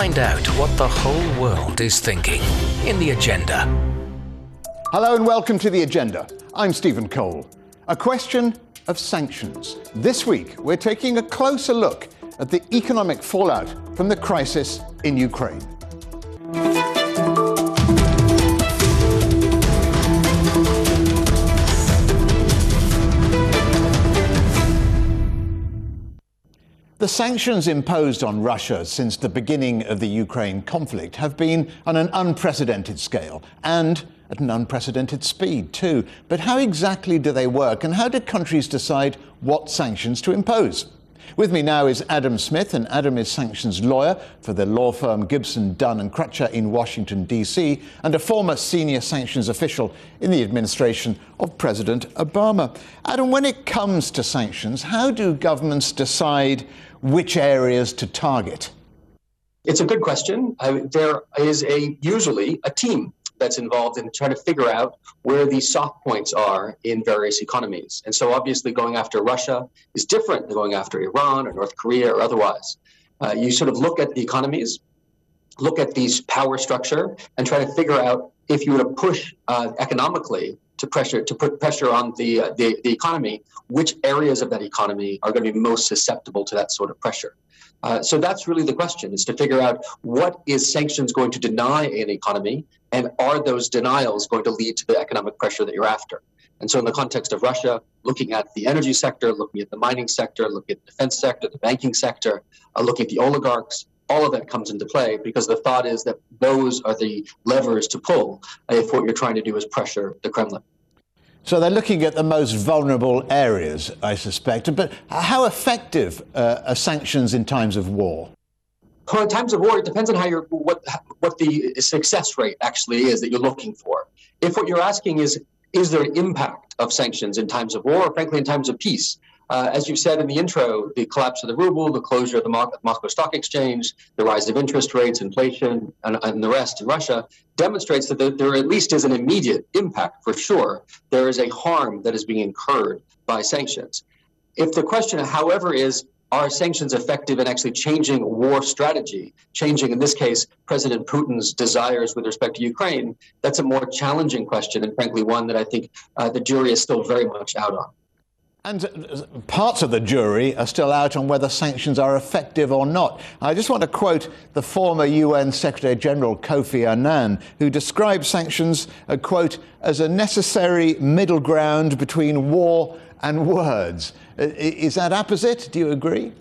Find out what the whole world is thinking in The Agenda. Hello and welcome to The Agenda. I'm Stephen Cole. A question of sanctions. This week, we're taking a closer look at the economic fallout from the crisis in Ukraine. The sanctions imposed on Russia since the beginning of the Ukraine conflict have been on an unprecedented scale and at an unprecedented speed, too. But how exactly do they work, and how do countries decide what sanctions to impose? With me now is Adam Smith, and Adam is sanctions lawyer for the law firm Gibson, Dunn and Crutcher in Washington, D.C., and a former senior sanctions official in the administration of President Obama. Adam, when it comes to sanctions, how do governments decide which areas to target? It's a good question. There is a usually a team that's involved in trying to figure out where these soft points are in various economies. And so, obviously, going after Russia is different than going after Iran or North Korea or otherwise. Uh, you sort of look at the economies, look at these power structure, and try to figure out if you were to push uh, economically to pressure to put pressure on the, uh, the, the economy, which areas of that economy are going to be most susceptible to that sort of pressure? Uh, so that's really the question: is to figure out what is sanctions going to deny an economy, and are those denials going to lead to the economic pressure that you're after? And so, in the context of Russia, looking at the energy sector, looking at the mining sector, looking at the defense sector, the banking sector, uh, looking at the oligarchs, all of that comes into play because the thought is that those are the levers to pull if what you're trying to do is pressure the Kremlin. So they're looking at the most vulnerable areas, I suspect. But how effective uh, are sanctions in times of war? Well, in times of war, it depends on how you're what what the success rate actually is that you're looking for. If what you're asking is is there an impact of sanctions in times of war, or frankly in times of peace, uh, as you said in the intro, the collapse of the ruble, the closure of the Mo- Moscow Stock Exchange, the rise of interest rates, inflation, and, and the rest in Russia demonstrates that there, there at least is an immediate impact for sure. There is a harm that is being incurred by sanctions. If the question, however, is are sanctions effective in actually changing war strategy, changing, in this case, President Putin's desires with respect to Ukraine? That's a more challenging question, and frankly, one that I think uh, the jury is still very much out on. And uh, parts of the jury are still out on whether sanctions are effective or not. I just want to quote the former UN Secretary General Kofi Annan, who described sanctions, uh, quote, as a necessary middle ground between war and words. Uh, is that opposite? Do you agree?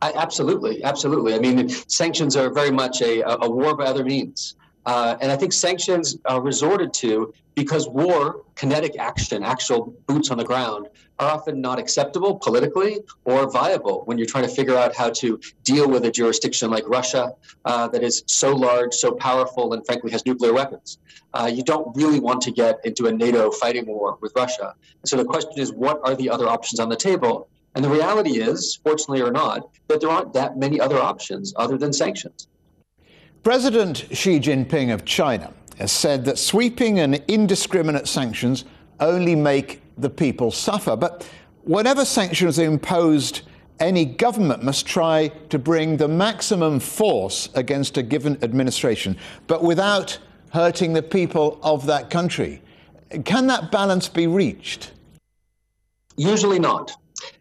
I, absolutely, absolutely. I mean, sanctions are very much a, a war by other means. Uh, and I think sanctions are resorted to because war, kinetic action, actual boots on the ground, are often not acceptable politically or viable when you're trying to figure out how to deal with a jurisdiction like Russia uh, that is so large, so powerful, and frankly has nuclear weapons. Uh, you don't really want to get into a NATO fighting war with Russia. so the question is, what are the other options on the table? And the reality is, fortunately or not, that there aren't that many other options other than sanctions. President Xi Jinping of China has said that sweeping and indiscriminate sanctions only make the people suffer. But whenever sanctions are imposed, any government must try to bring the maximum force against a given administration, but without hurting the people of that country. Can that balance be reached? Usually not.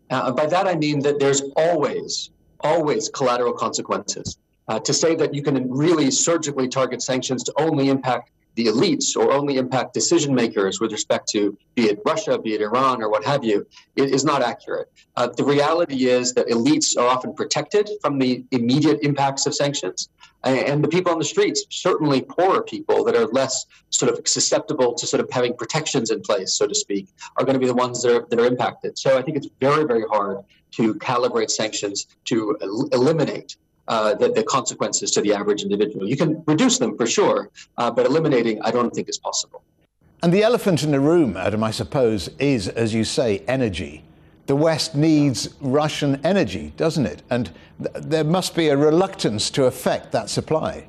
Uh, by that I mean that there's always, always collateral consequences. Uh, to say that you can really surgically target sanctions to only impact the elites or only impact decision makers with respect to be it Russia, be it Iran, or what have you, is not accurate. Uh, the reality is that elites are often protected from the immediate impacts of sanctions. And the people on the streets, certainly poorer people that are less sort of susceptible to sort of having protections in place, so to speak, are going to be the ones that are, that are impacted. So I think it's very, very hard to calibrate sanctions to el- eliminate uh, the, the, consequences to the average individual. You can reduce them for sure, uh, but eliminating, I don't think is possible. And the elephant in the room, Adam, I suppose, is, as you say, energy. The West needs Russian energy, doesn't it? And th- there must be a reluctance to affect that supply.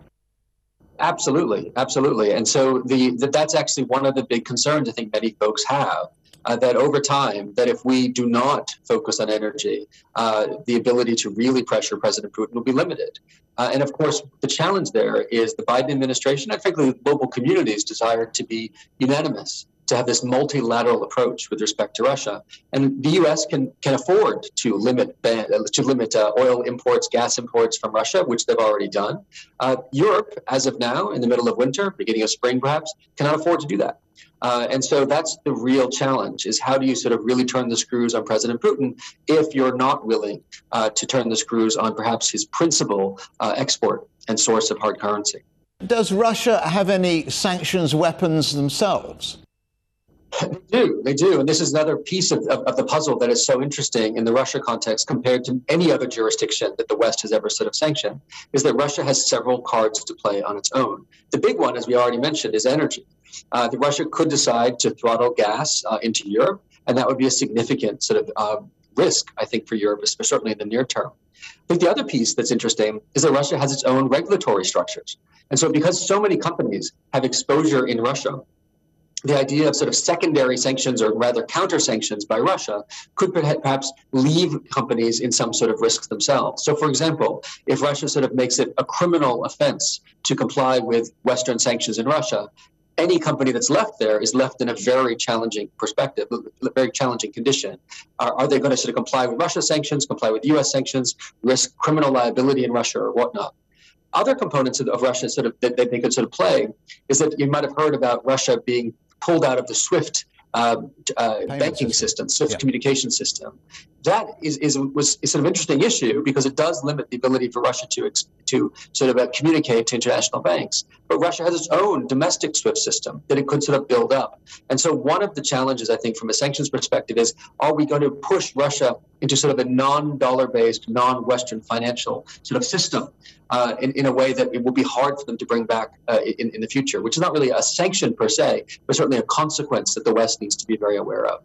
Absolutely, absolutely. And so the, the, that's actually one of the big concerns I think many folks have uh, that over time, that if we do not focus on energy, uh, the ability to really pressure President Putin will be limited. Uh, and of course, the challenge there is the Biden administration and frankly, the global community's desire to be unanimous to have this multilateral approach with respect to Russia, and the U.S. can can afford to limit to limit uh, oil imports, gas imports from Russia, which they've already done. Uh, Europe, as of now, in the middle of winter, beginning of spring, perhaps, cannot afford to do that. Uh, and so that's the real challenge is how do you sort of really turn the screws on President Putin if you're not willing uh, to turn the screws on perhaps his principal uh, export and source of hard currency. Does Russia have any sanctions weapons themselves? They do, they do. And this is another piece of, of, of, the puzzle that is so interesting in the Russia context compared to any other jurisdiction that the West has ever sort of sanctioned, is that Russia has several cards to play on its own. The big one, as we already mentioned, is energy. Uh, that Russia could decide to throttle gas uh, into Europe, and that would be a significant sort of uh, risk, I think, for Europe, certainly in the near term. Think the other piece that's interesting is that Russia has its own regulatory structures. And so, because so many companies have exposure in Russia, the idea of sort of secondary sanctions or rather counter sanctions by Russia could perhaps leave companies in some sort of risk themselves. So, for example, if Russia sort of makes it a criminal offense to comply with Western sanctions in Russia, any company that's left there is left in a very challenging perspective, a very challenging condition. Are, are they going to sort of comply with Russia sanctions, comply with U.S. sanctions, risk criminal liability in Russia or whatnot? Other components of, of Russia sort of that, that they could sort of play is that you might have heard about Russia being pulled out of the SWIFT uh, uh, banking system, system SWIFT yeah. communication system. That is, is was is sort of interesting issue because it does limit the ability for Russia to to sort of uh, communicate to international banks. But Russia has its own domestic SWIFT system that it could sort of build up. And so one of the challenges I think from a sanctions perspective is: Are we going to push Russia into sort of a non-dollar based, non-Western financial sort of system? uh, in, in a way that it will be hard for them to bring back uh, in, in the future, which is not really a sanction per se, but certainly a consequence that the West needs to be very aware of.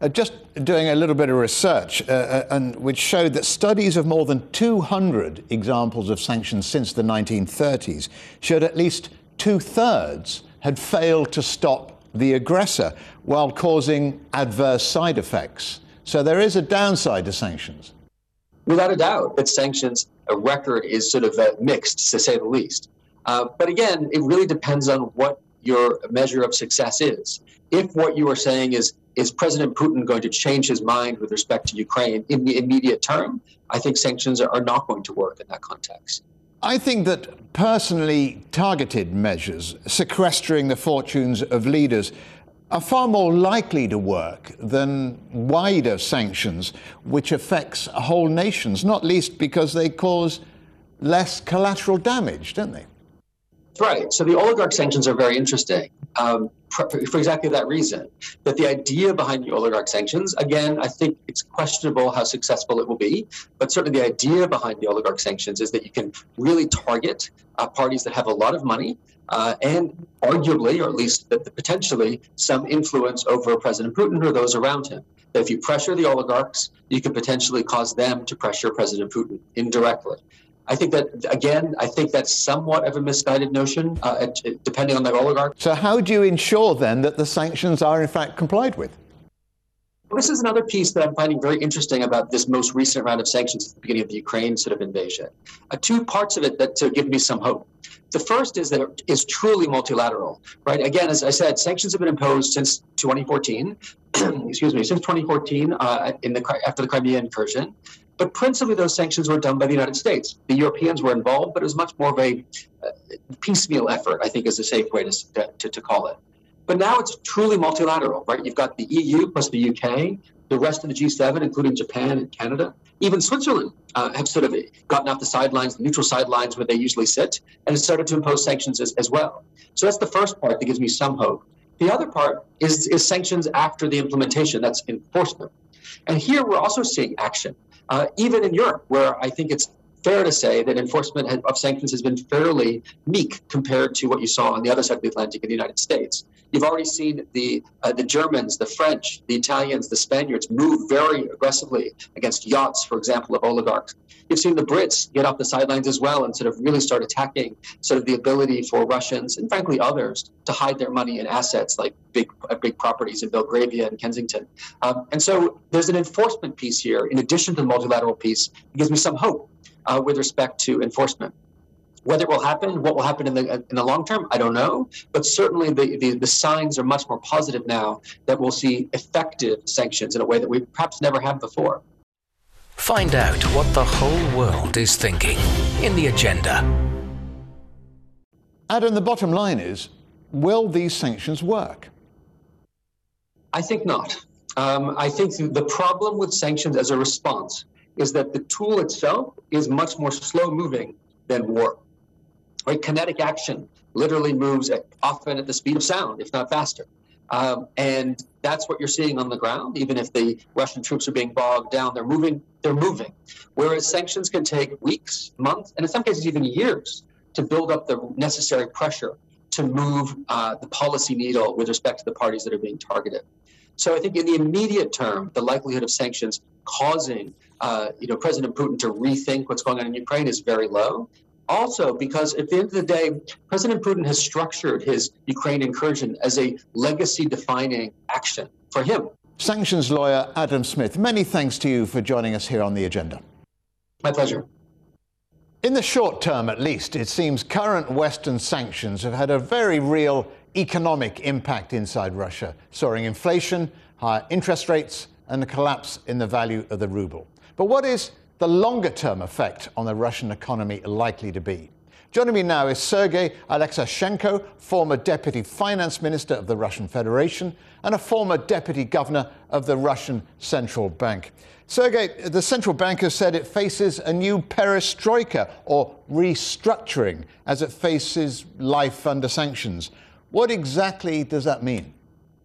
Uh, just doing a little bit of research, uh, uh and which showed that studies of more than 200 examples of sanctions since the 1930s showed at least two thirds had failed to stop the aggressor while causing adverse side effects. So there is a downside to sanctions. Without a doubt, that sanctions a record is sort of uh, mixed, to say the least. Uh, but again, it really depends on what your measure of success is. If what you are saying is is President Putin going to change his mind with respect to Ukraine in the immediate term, I think sanctions are, not going to work in that context. I think that personally targeted measures, sequestering the fortunes of leaders, are far more likely to work than wider sanctions, which affects whole nations, not least because they cause less collateral damage, don't they? Right. So the oligarch sanctions are very interesting um, for, for, exactly that reason. That the idea behind the oligarch sanctions, again, I think it's questionable how successful it will be, but certainly the idea behind the oligarch sanctions is that you can really target uh, parties that have a lot of money uh, and arguably, or at least potentially, some influence over President Putin or those around him. That if you pressure the oligarchs, you could potentially cause them to pressure President Putin indirectly. I think that, again, I think that's somewhat of a misguided notion, uh, depending on the oligarch. So, how do you ensure then that the sanctions are in fact complied with? This is another piece that I'm finding very interesting about this most recent round of sanctions at the beginning of the Ukraine sort of invasion. Uh, two parts of it that give me some hope. The first is that it is truly multilateral, right? Again, as I said, sanctions have been imposed since 2014. excuse me, since 2014, uh, in the after the Crimea incursion. But principally, those sanctions were done by the United States. The Europeans were involved, but it was much more of a uh, piecemeal effort. I think is a safe way to, to, to call it. But now it's truly multilateral, right? You've got the EU plus the UK, the rest of the G7, including Japan and Canada, even Switzerland uh, have sort of gotten off the sidelines, the neutral sidelines where they usually sit, and started to impose sanctions as, as well. So that's the first part that gives me some hope. The other part is, is sanctions after the implementation, that's enforcement. And here we're also seeing action, uh, even in Europe, where I think it's fair to say that enforcement of sanctions has been fairly meek compared to what you saw on the other side of the Atlantic in the United States. You've already seen the uh, the Germans, the French, the Italians, the Spaniards move very aggressively against yachts, for example, of oligarchs. You've seen the Brits get off the sidelines as well and sort of really start attacking sort of the ability for Russians and frankly others to hide their money in assets like big uh, big properties in Belgravia and Kensington. Um, and so there's an enforcement piece here in addition to the multilateral piece. It gives me some hope uh, with respect to enforcement. Whether it will happen, what will happen in the in the long term, I don't know. But certainly, the, the, the signs are much more positive now that we'll see effective sanctions in a way that we perhaps never have before. Find out what the whole world is thinking in the agenda. Adam, the bottom line is: Will these sanctions work? I think not. Um, I think the problem with sanctions as a response is that the tool itself is much more slow moving than war. Right? Kinetic action literally moves at, often at the speed of sound, if not faster. Um, and that's what you're seeing on the ground. Even if the Russian troops are being bogged down, they're moving. They're moving. Whereas sanctions can take weeks, months, and in some cases even years to build up the necessary pressure to move uh, the policy needle with respect to the parties that are being targeted. So I think in the immediate term, the likelihood of sanctions causing uh, you know President Putin to rethink what's going on in Ukraine is very low. Also, because at the end of the day, President Putin has structured his Ukraine incursion as a legacy defining action for him. Sanctions lawyer Adam Smith, many thanks to you for joining us here on the agenda. My pleasure. In the short term, at least, it seems current Western sanctions have had a very real economic impact inside Russia, soaring inflation, higher interest rates, and a collapse in the value of the ruble. But what is the longer term effect on the Russian economy likely to be? Joining me now is Sergei Alexashenko, former deputy finance minister of the Russian Federation and a former deputy governor of the Russian Central Bank. Sergei, the central bank has said it faces a new perestroika or restructuring as it faces life under sanctions. What exactly does that mean?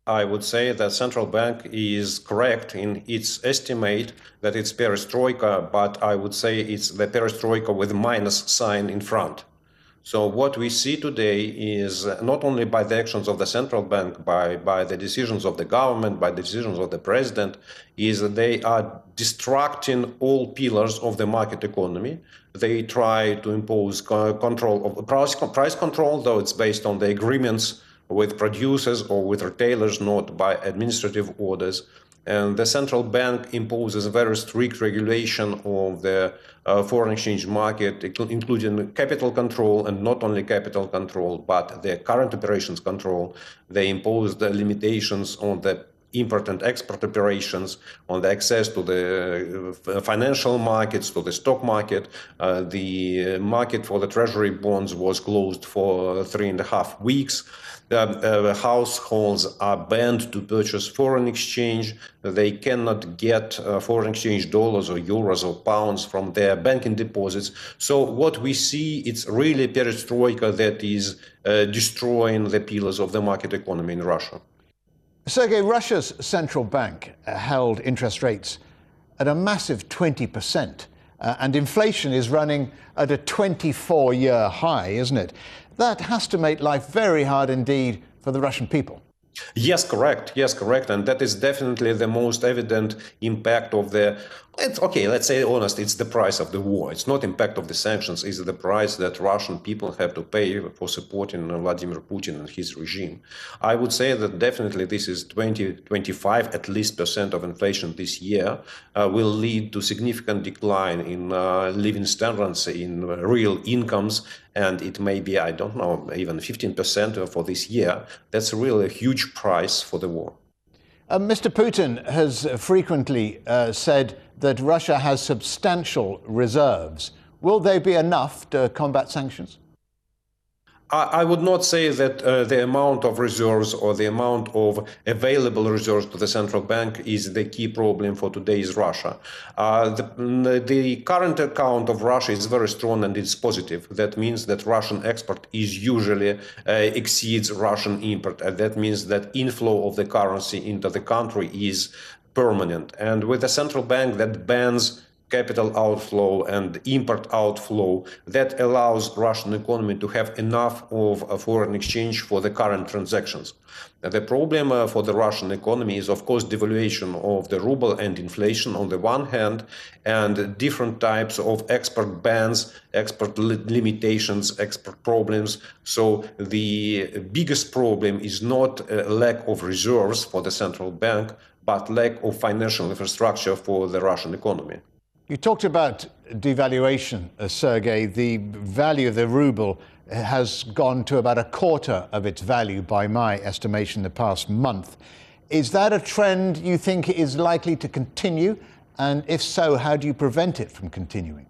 I would say that central bank is correct in its estimate that it's perestroika, but I would say it's the perestroika with minus sign in front. So what we see today is uh, not only by the actions of the central bank, by, by the decisions of the government, by the decisions of the president, is that they are distracting all pillars of the market economy. They try to impose control of price, price control, though it's based on the agreements with producers or with retailers, not by administrative orders. And the central bank imposes very strict regulation of the uh, foreign exchange market, including capital control and not only capital control, but the current operations control. They impose the limitations on the import and export operations, on the access to the uh, financial markets, to the stock market. Uh, the market for the treasury bonds was closed for three and a half weeks. Uh, households are banned to purchase foreign exchange. They cannot get uh, foreign exchange dollars or euros or pounds from their banking deposits. So what we see, it's really perestroika that is uh, destroying the pillars of the market economy in Russia. Sergei, Russia's central bank held interest rates at a massive 20%, uh, and inflation is running at a 24 year high, isn't it? That has to make life very hard indeed for the Russian people. Yes, correct. Yes, correct. And that is definitely the most evident impact of the it's okay, let's say honest, it's the price of the war. It's not impact of the sanctions, it's the price that Russian people have to pay for supporting Vladimir Putin and his regime. I would say that definitely this is 20, 25 at least percent of inflation this year uh, will lead to significant decline in uh, living standards, in real incomes, and it may be, I don't know, even 15% for this year. That's really a huge price for the war. Uh, Mr. Putin has frequently uh, said that Russia has substantial reserves. Will they be enough to combat sanctions? I would not say that uh, the amount of reserves or the amount of available reserves to the central bank is the key problem for today's Russia. Uh, the, the, current account of Russia is very strong and it's positive. That means that Russian export is usually uh, exceeds Russian import, and that means that inflow of the currency into the country is permanent. And with a central bank that bans capital outflow and import outflow that allows Russian economy to have enough of foreign exchange for the current transactions. The problem uh, for the Russian economy is, of course, devaluation of the ruble and inflation on the one hand, and different types of export bans, export li- limitations, export problems. So the biggest problem is not a lack of reserves for the central bank, but lack of financial infrastructure for the Russian economy. You talked about devaluation, uh, Sergei. The value of the ruble has gone to about a quarter of its value by my estimation the past month. Is that a trend you think is likely to continue? And if so, how do you prevent it from continuing?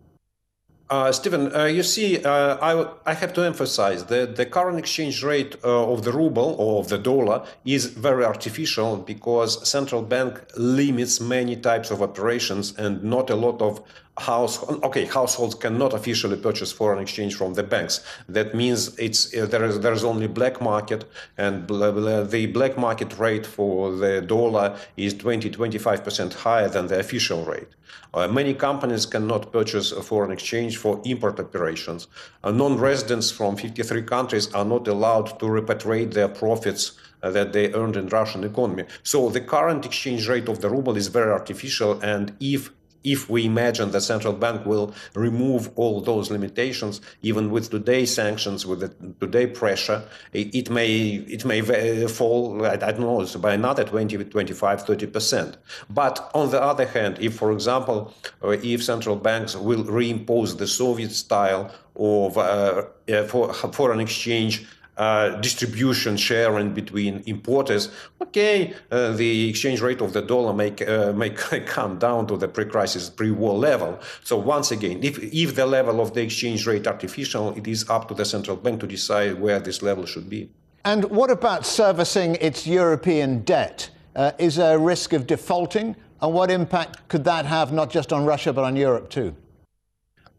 Uh, Stephen, uh, you see, uh, I, I have to emphasize that the current exchange rate uh, of the ruble or of the dollar is very artificial because central bank limits many types of operations and not a lot of house okay households cannot officially purchase foreign exchange from the banks. That means it's uh, there is there is only black market and the black market rate for the dollar is 20 25% higher than the official rate. Uh, many companies cannot purchase foreign exchange for import operations. Uh, non-residents from 53 countries are not allowed to repatriate their profits uh, that they earned in Russian economy. So the current exchange rate of the ruble is very artificial, and if if we imagine the central bank will remove all those limitations, even with today's sanctions, with the today pressure, it, may it may fall, I, don't know, by another 20, 25, 30 percent. But on the other hand, if, for example, uh, if central banks will reimpose the Soviet style of uh, for foreign exchange uh, distribution sharing between importers, okay, uh, the exchange rate of the dollar may, uh, may come down to the pre-crisis, pre-war level. So once again, if, if the level of the exchange rate artificial, it is up to the central bank to decide where this level should be. And what about servicing its European debt? Uh, is there a risk of defaulting? And what impact could that have not just on Russia, but on Europe too?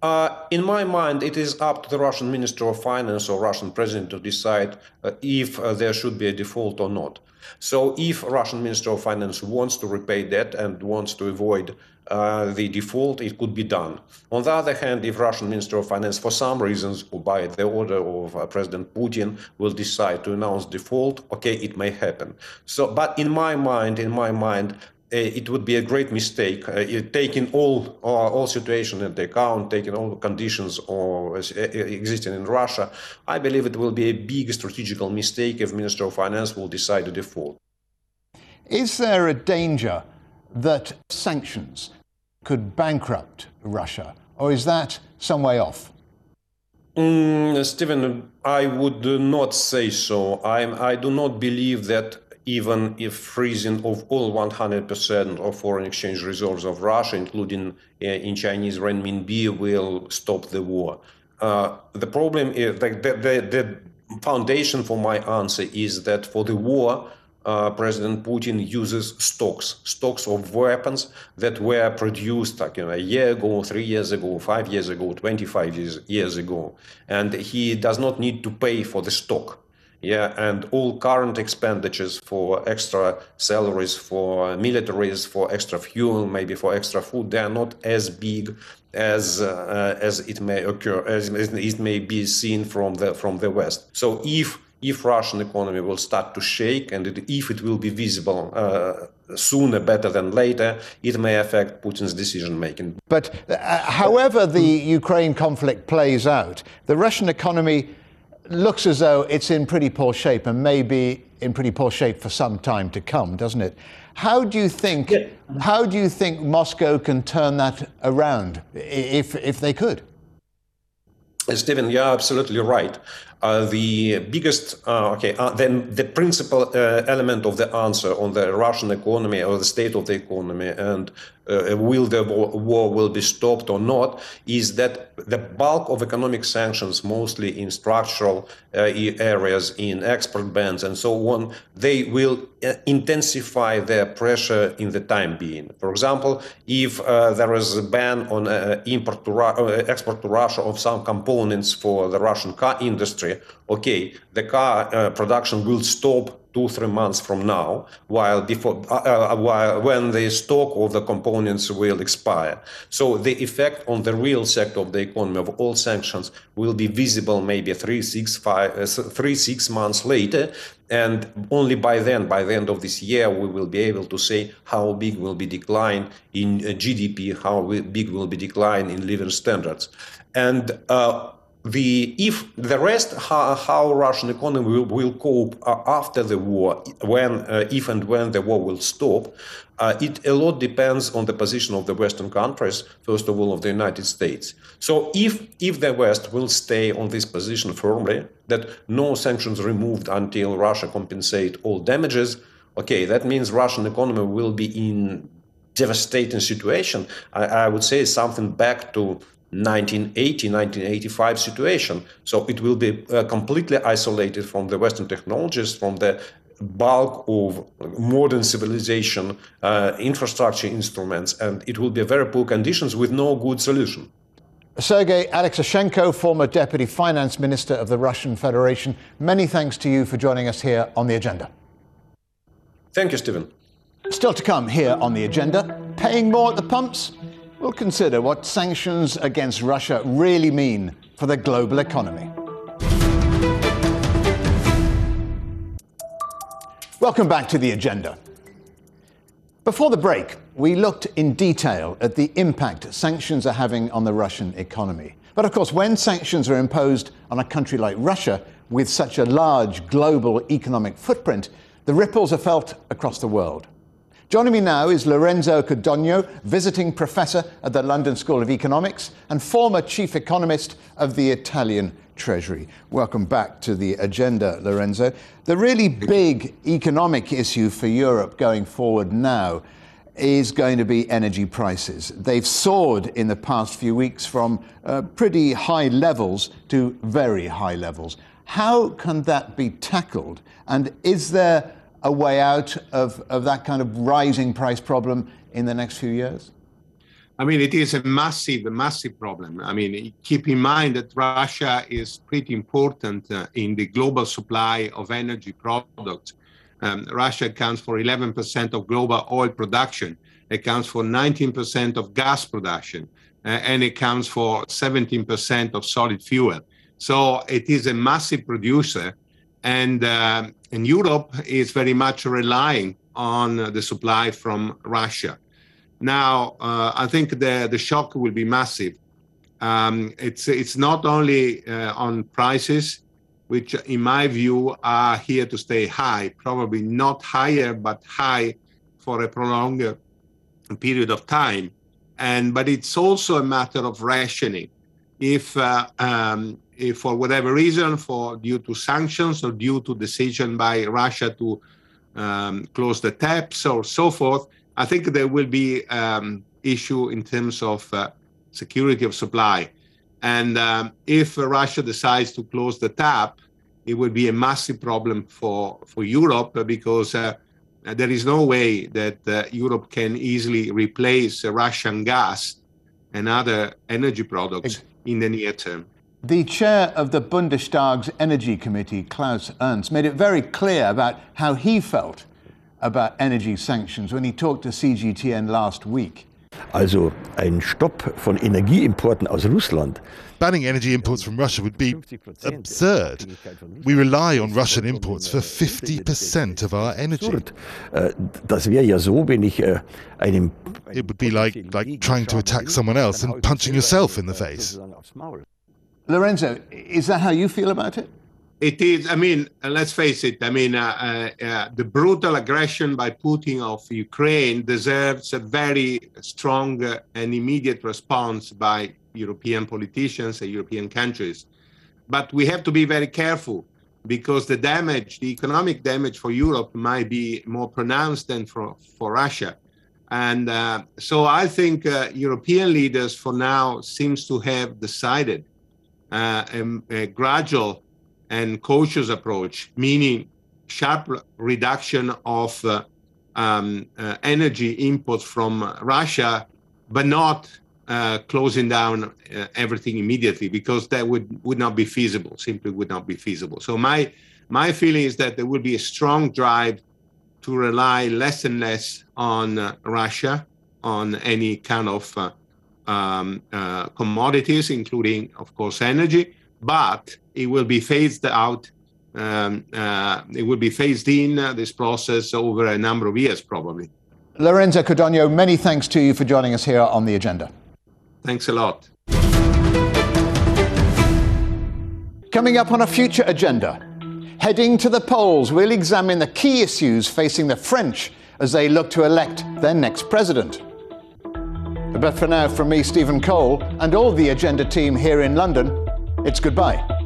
Uh, in my mind, it is up to the Russian Minister of Finance or Russian President to decide uh, if uh, there should be a default or not. So, if Russian Minister of Finance wants to repay debt and wants to avoid uh, the default, it could be done. On the other hand, if Russian Minister of Finance, for some reasons, or by the order of uh, President Putin, will decide to announce default, okay, it may happen. So, but in my mind, in my mind, it would be a great mistake, uh, taking all uh, all situation into account, taking all the conditions or existing in Russia. I believe it will be a big strategical mistake if Minister of Finance will decide to default. Is there a danger that sanctions could bankrupt Russia, or is that some way off? Mm, Stephen, I would not say so. I, I do not believe that even if freezing of all 100% of foreign exchange reserves of Russia, including uh, in Chinese renminbi, will stop the war. Uh, the problem is the, the, the, foundation for my answer is that for the war, uh, President Putin uses stocks, stocks of weapons that were produced like, you know, a year ago, three years ago, five years ago, 25 years, years ago. And he does not need to pay for the stock yeah, and all current expenditures for extra salaries for militaries, for extra fuel, maybe for extra food, they are not as big as uh, as it may occur, as it may be seen from the from the West. So if if Russian economy will start to shake and it, if it will be visible uh, sooner better than later, it may affect Putin's decision making. But uh, however the Ukraine conflict plays out, the Russian economy looks as though it's in pretty poor shape and may be in pretty poor shape for some time to come, doesn't it? How do you think? Yeah. How do you think Moscow can turn that around, if if they could? Stephen, you're absolutely right. Uh, the biggest, uh, okay, uh, then the principal uh, element of the answer on the Russian economy or the state of the economy and uh, will the war will be stopped or not is that the bulk of economic sanctions, mostly in structural areas, in export bans and so on, they will intensify their pressure in the time being. For example, if there is a ban on import to Ru- export to Russia of some components for the Russian car industry, okay, the car production will stop two three months from now while before uh, uh, while when the stock of the components will expire. So the effect on the real sector of the economy of all sanctions will be visible maybe three six five uh, three six months later and only by then by the end of this year we will be able to say how big will be the decline in uh, gdp how big will be decline in living standards. And uh, the if the rest how, how Russian economy will, will cope uh, after the war when uh, if and when the war will stop uh, it a lot depends on the position of the western countries first of all of the united states. So if if the west will stay on this position firmly that no sanctions removed until russia compensate all damages okay that means russian economy will be in devastating situation. I, I would say something back to 1980 1985 situation so it will be uh, completely isolated from the western technologies from the bulk of modern civilization uh, infrastructure instruments and it will be very poor conditions with no good solution Sergei Alexashenko, former Deputy Finance Minister of the Russian Federation, many thanks to you for joining us here on the agenda. Thank you, Stephen. Still to come here on the agenda paying more at the pumps? We'll consider what sanctions against Russia really mean for the global economy. Welcome back to the agenda. Before the break, we looked in detail at the impact sanctions are having on the Russian economy. But of course, when sanctions are imposed on a country like Russia with such a large global economic footprint, the ripples are felt across the world. Joining me now is Lorenzo Codogno, visiting professor at the London School of Economics and former chief economist of the Italian Treasury. Welcome back to the agenda, Lorenzo. The really big economic issue for Europe going forward now is going to be energy prices. They've soared in the past few weeks from uh, pretty high levels to very high levels. How can that be tackled? And is there a way out of, of that kind of rising price problem in the next few years? I mean, it is a massive, massive problem. I mean, keep in mind that Russia is pretty important uh, in the global supply of energy products. Um, Russia accounts for 11% of global oil production, accounts for 19% of gas production, uh, and accounts for 17% of solid fuel. So it is a massive producer and uh, and Europe is very much relying on the supply from Russia. Now, uh, I think the the shock will be massive. Um, it's it's not only uh, on prices, which in my view are here to stay high, probably not higher but high for a prolonged period of time, and but it's also a matter of rationing. If uh, um, for whatever reason, for due to sanctions or due to decision by Russia to um, close the taps or so forth, I think there will be um, issue in terms of uh, security of supply. And um, if Russia decides to close the tap, it will be a massive problem for, for Europe because uh, there is no way that uh, Europe can easily replace Russian gas and other energy products in the near term. The chair of the Bundestag's Energy Committee, Klaus Ernst, made it very clear about how he felt about energy sanctions when he talked to CGTN last week. Also ein Stopp von Energieimporten aus Russland. Banning energy imports from Russia would be absurd. We rely on Russian imports for 50% of our energy. Äh, das wäre ja so, wenn ich äh, einem It would be like, like trying to attack someone else and punching yourself in the face. Lorenzo, is that how you feel about it? It is. I mean, uh, let's face it. I mean, uh, uh, uh, the brutal aggression by Putin of Ukraine deserves a very strong uh, and immediate response by European politicians and European countries. But we have to be very careful because the damage, the economic damage for Europe, might be more pronounced than for, for Russia. And uh, so I think European leaders, for now, seems to have decided a, a, gradual and cautious approach, meaning sharp reduction of uh, um, uh, energy inputs from Russia, but not uh, closing down uh, everything immediately because that would, would not be feasible, simply would not be feasible. So my My feeling is that there will be a strong drive to rely less and less on uh, Russia on any kind of uh, um, uh, commodities, including, of course, energy, but it will be phased out. Um, uh, it will be phased in uh, this process over a number of years, probably. Lorenzo Codogno, many thanks to you for joining us here on the agenda. Thanks a lot. Coming up on a future agenda, heading to the polls, we'll examine the key issues facing the French as they look to elect their next president. But for now, from me, Stephen Cole, and all the Agenda team here in London, it's goodbye.